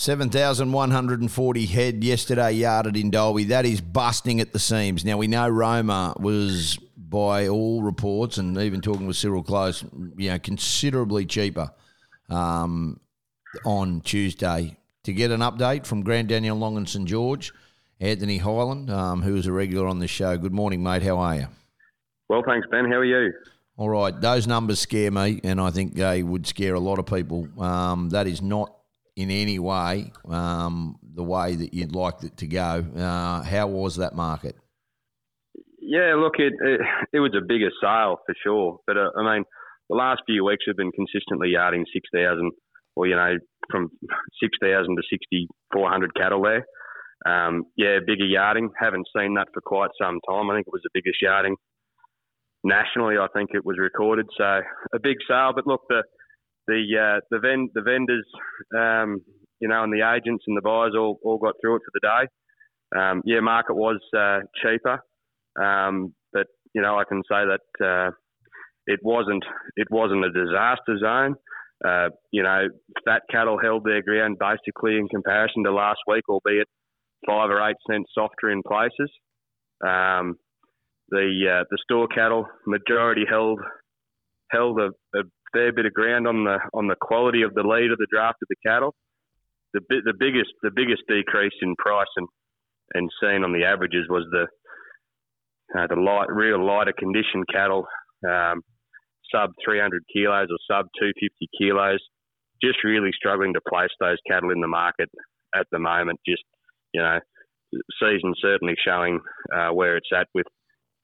7,140 head yesterday yarded in Dalby. That is busting at the seams. Now, we know Roma was, by all reports, and even talking with Cyril Close, you know, considerably cheaper um, on Tuesday. To get an update from Grant Daniel Long and St George, Anthony Hyland, um, who is a regular on the show. Good morning, mate. How are you? Well, thanks, Ben. How are you? All right. Those numbers scare me, and I think they would scare a lot of people. Um, that is not in any way um, the way that you'd like it to go. Uh, how was that market? Yeah, look, it, it, it was a bigger sale for sure. But uh, I mean, the last few weeks have been consistently yarding six thousand, or you know, from six thousand to sixty four hundred cattle there. Um, yeah, bigger yarding. Haven't seen that for quite some time. I think it was the biggest yarding nationally. I think it was recorded. So a big sale. But look, the the uh, the, ven- the vendors, um, you know, and the agents and the buyers all, all got through it for the day. Um, yeah, market was uh, cheaper, um, but you know, I can say that uh, it wasn't it wasn't a disaster zone. Uh, you know, fat cattle held their ground basically in comparison to last week, albeit five or eight cents softer in places. Um, the uh, the store cattle majority held held a, a fair bit of ground on the on the quality of the lead of the draft of the cattle. The the biggest the biggest decrease in price and and seen on the averages was the uh, the light real lighter condition cattle, um, sub 300 kilos or sub 250 kilos. Just really struggling to place those cattle in the market at the moment. Just you know, season certainly showing uh, where it's at with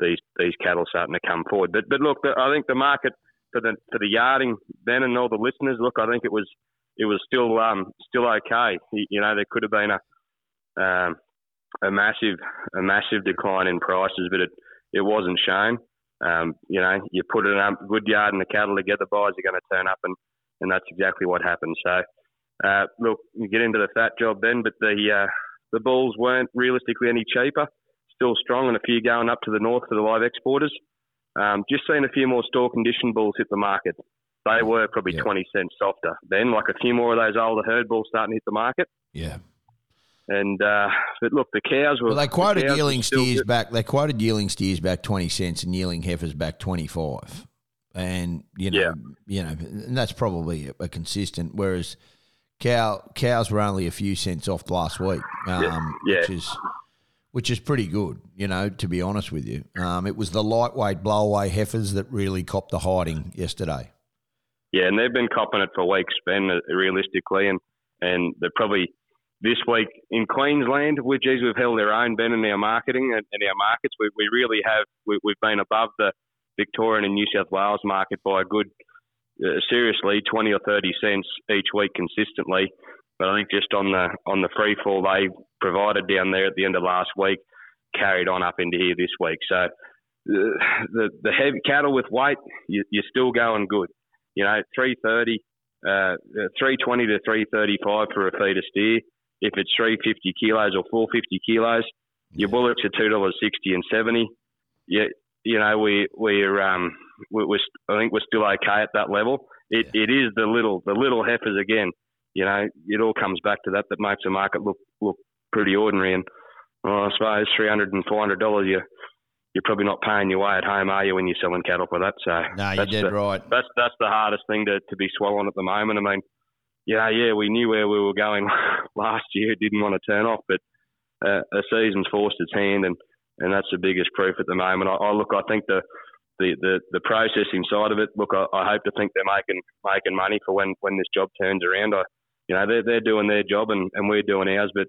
these these cattle starting to come forward. But but look, I think the market for the for the yarding, then and all the listeners, look, I think it was it was still um, still okay. You know, there could have been a um, a massive a massive decline in prices, but it it wasn't shown. Um, you know, you put a good yard and the cattle together, buyers are going to turn up, and and that's exactly what happened. So, uh, look, you get into the fat job then, but the uh, the bulls weren't realistically any cheaper. Still strong, and a few going up to the north for the live exporters. Um, just seeing a few more store condition bulls hit the market. They were probably yeah. 20 cents softer. Then, like a few more of those older herd bulls starting to hit the market. Yeah. And uh, but look, the cows were. Well, they quoted the yearling steers good. back. They quoted yearling steers back twenty cents and yearling heifers back twenty five, and you know, yeah. you know, and that's probably a, a, consistent. Whereas cow cows were only a few cents off last week, um, yeah. which is which is pretty good, you know, to be honest with you. Um, it was the lightweight blowaway heifers that really copped the hiding yesterday. Yeah, and they've been copping it for weeks, Ben, uh, realistically. And, and they're probably this week in Queensland, which is we've held their own, Ben, in our marketing and, and our markets. We, we really have, we, have been above the Victorian and New South Wales market by a good, uh, seriously, 20 or 30 cents each week consistently. But I think just on the on the free fall they provided down there at the end of last week carried on up into here this week. So uh, the the heavy cattle with weight, you, you're still going good. You know, three thirty, uh, three twenty to three thirty five for a feeder steer. If it's three fifty kilos or four fifty kilos, your bullocks are two dollars sixty and seventy. Yeah, you know we we're um we're, we're, I think we're still okay at that level. It yeah. it is the little the little heifers again you know, it all comes back to that that makes the market look look pretty ordinary. And well, I suppose three hundred and four hundred dollars, you you're probably not paying your way at home, are you, when you're selling cattle for that? So no, you did the, right. That's that's the hardest thing to, to be swallowing at the moment. I mean, yeah, yeah, we knew where we were going last year. Didn't want to turn off, but uh, a season's forced its hand, and, and that's the biggest proof at the moment. I, I look, I think the the, the, the processing side of it. Look, I, I hope to think they're making making money for when, when this job turns around. I you know they're they're doing their job and, and we're doing ours. But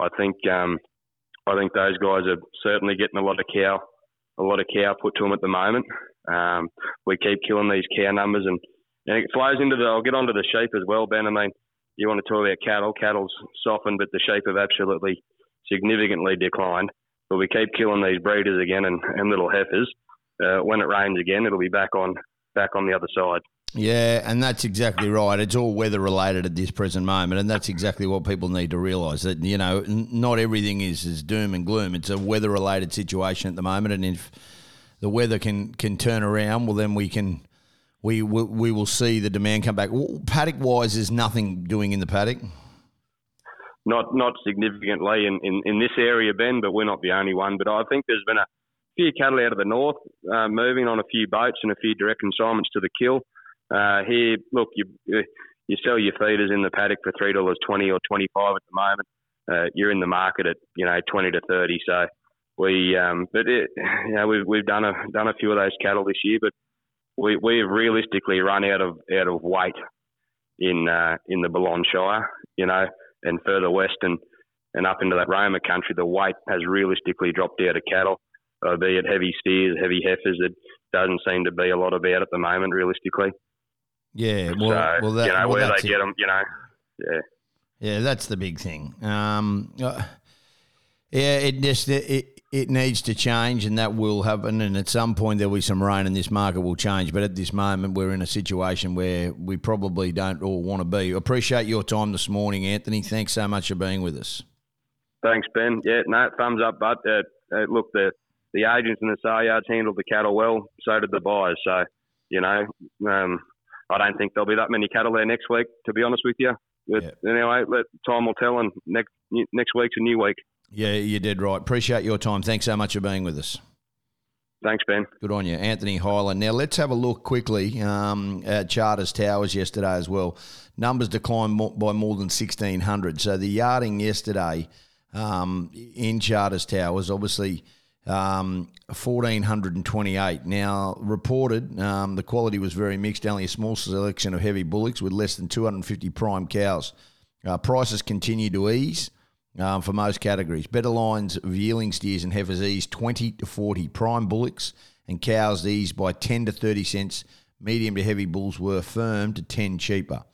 I think um, I think those guys are certainly getting a lot of cow a lot of cow put to them at the moment. Um, we keep killing these cow numbers and, and it flows into the. I'll get onto the sheep as well, Ben. I mean, you want to talk about cattle. Cattle's softened, but the sheep have absolutely significantly declined. But we keep killing these breeders again and, and little heifers. Uh, when it rains again, it'll be back on back on the other side. Yeah, and that's exactly right. It's all weather related at this present moment, and that's exactly what people need to realise that you know not everything is, is doom and gloom. It's a weather related situation at the moment, and if the weather can can turn around, well, then we can we we will see the demand come back. Paddock wise, there's nothing doing in the paddock. not not significantly in, in, in this area, Ben, but we're not the only one. But I think there's been a few cattle out of the north uh, moving on a few boats and a few direct consignments to the kill. Uh, here, look, you you sell your feeders in the paddock for three dollars twenty or twenty five at the moment. Uh, you're in the market at you know twenty to thirty. So we, um, but it, you know, we've we've done a done a few of those cattle this year, but we we've realistically run out of out of weight in uh, in the Balonne Shire, you know, and further west and and up into that Roma country, the weight has realistically dropped out of cattle, uh, be it heavy steers, heavy heifers. It doesn't seem to be a lot about at the moment, realistically. Yeah, well, so, well that, you know well, where they that's get it. them, you know, yeah. Yeah, that's the big thing. Um, uh, yeah, it just it, it needs to change, and that will happen. And at some point, there'll be some rain, and this market will change. But at this moment, we're in a situation where we probably don't all want to be. Appreciate your time this morning, Anthony. Thanks so much for being with us. Thanks, Ben. Yeah, no, thumbs up. But uh, uh, look, the the agents and the sale yards handled the cattle well. So did the buyers. So you know, um, I don't think there'll be that many cattle there next week. To be honest with you. But anyway, let time will tell, and next next week's a new week. Yeah, you did right. Appreciate your time. Thanks so much for being with us. Thanks, Ben. Good on you, Anthony Hyland. Now let's have a look quickly um, at Charters Towers yesterday as well. Numbers declined mo- by more than sixteen hundred. So the yarding yesterday um, in Charters Towers, obviously. Um, 1428. Now, reported, um, the quality was very mixed, only a small selection of heavy bullocks with less than 250 prime cows. Uh, prices continue to ease um, for most categories. Better lines of yearling steers and heifers eased 20 to 40. Prime bullocks and cows eased by 10 to 30 cents. Medium to heavy bulls were firm to 10 cheaper.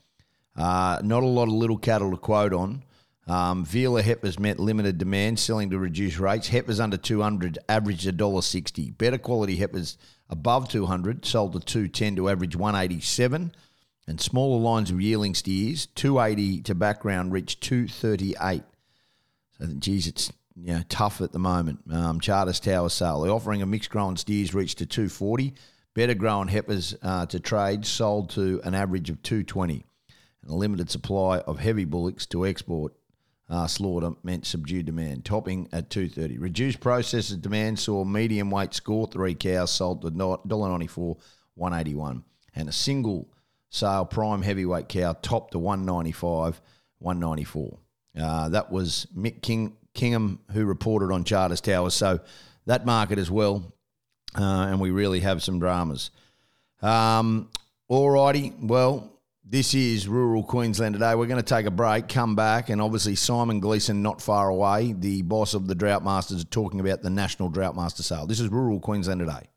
Uh, not a lot of little cattle to quote on. Um, Vealer heifers met limited demand, selling to reduced rates. Heifers under 200 averaged $1.60. Better quality heifers above 200 sold to 210 to average 187 and smaller lines of yearling steers, 280 to background, reached 238. So, geez, it's you know, tough at the moment. Um, Charters Tower sale. The offering of mixed grown steers reached to 240. Better grown heifers uh, to trade sold to an average of 220. And a limited supply of heavy bullocks to export uh, slaughter meant subdued demand, topping at 230. Reduced processor demand saw medium weight score three cows sold to $1.94, 181. And a single sale prime heavyweight cow topped to 195, 194. Uh, that was Mick King, Kingham who reported on Charters Towers. So that market as well, uh, and we really have some dramas. Um, all righty, well, this is rural Queensland today. We're going to take a break, come back, and obviously Simon Gleeson, not far away, the boss of the Droughtmasters, talking about the National Droughtmaster Sale. This is rural Queensland today.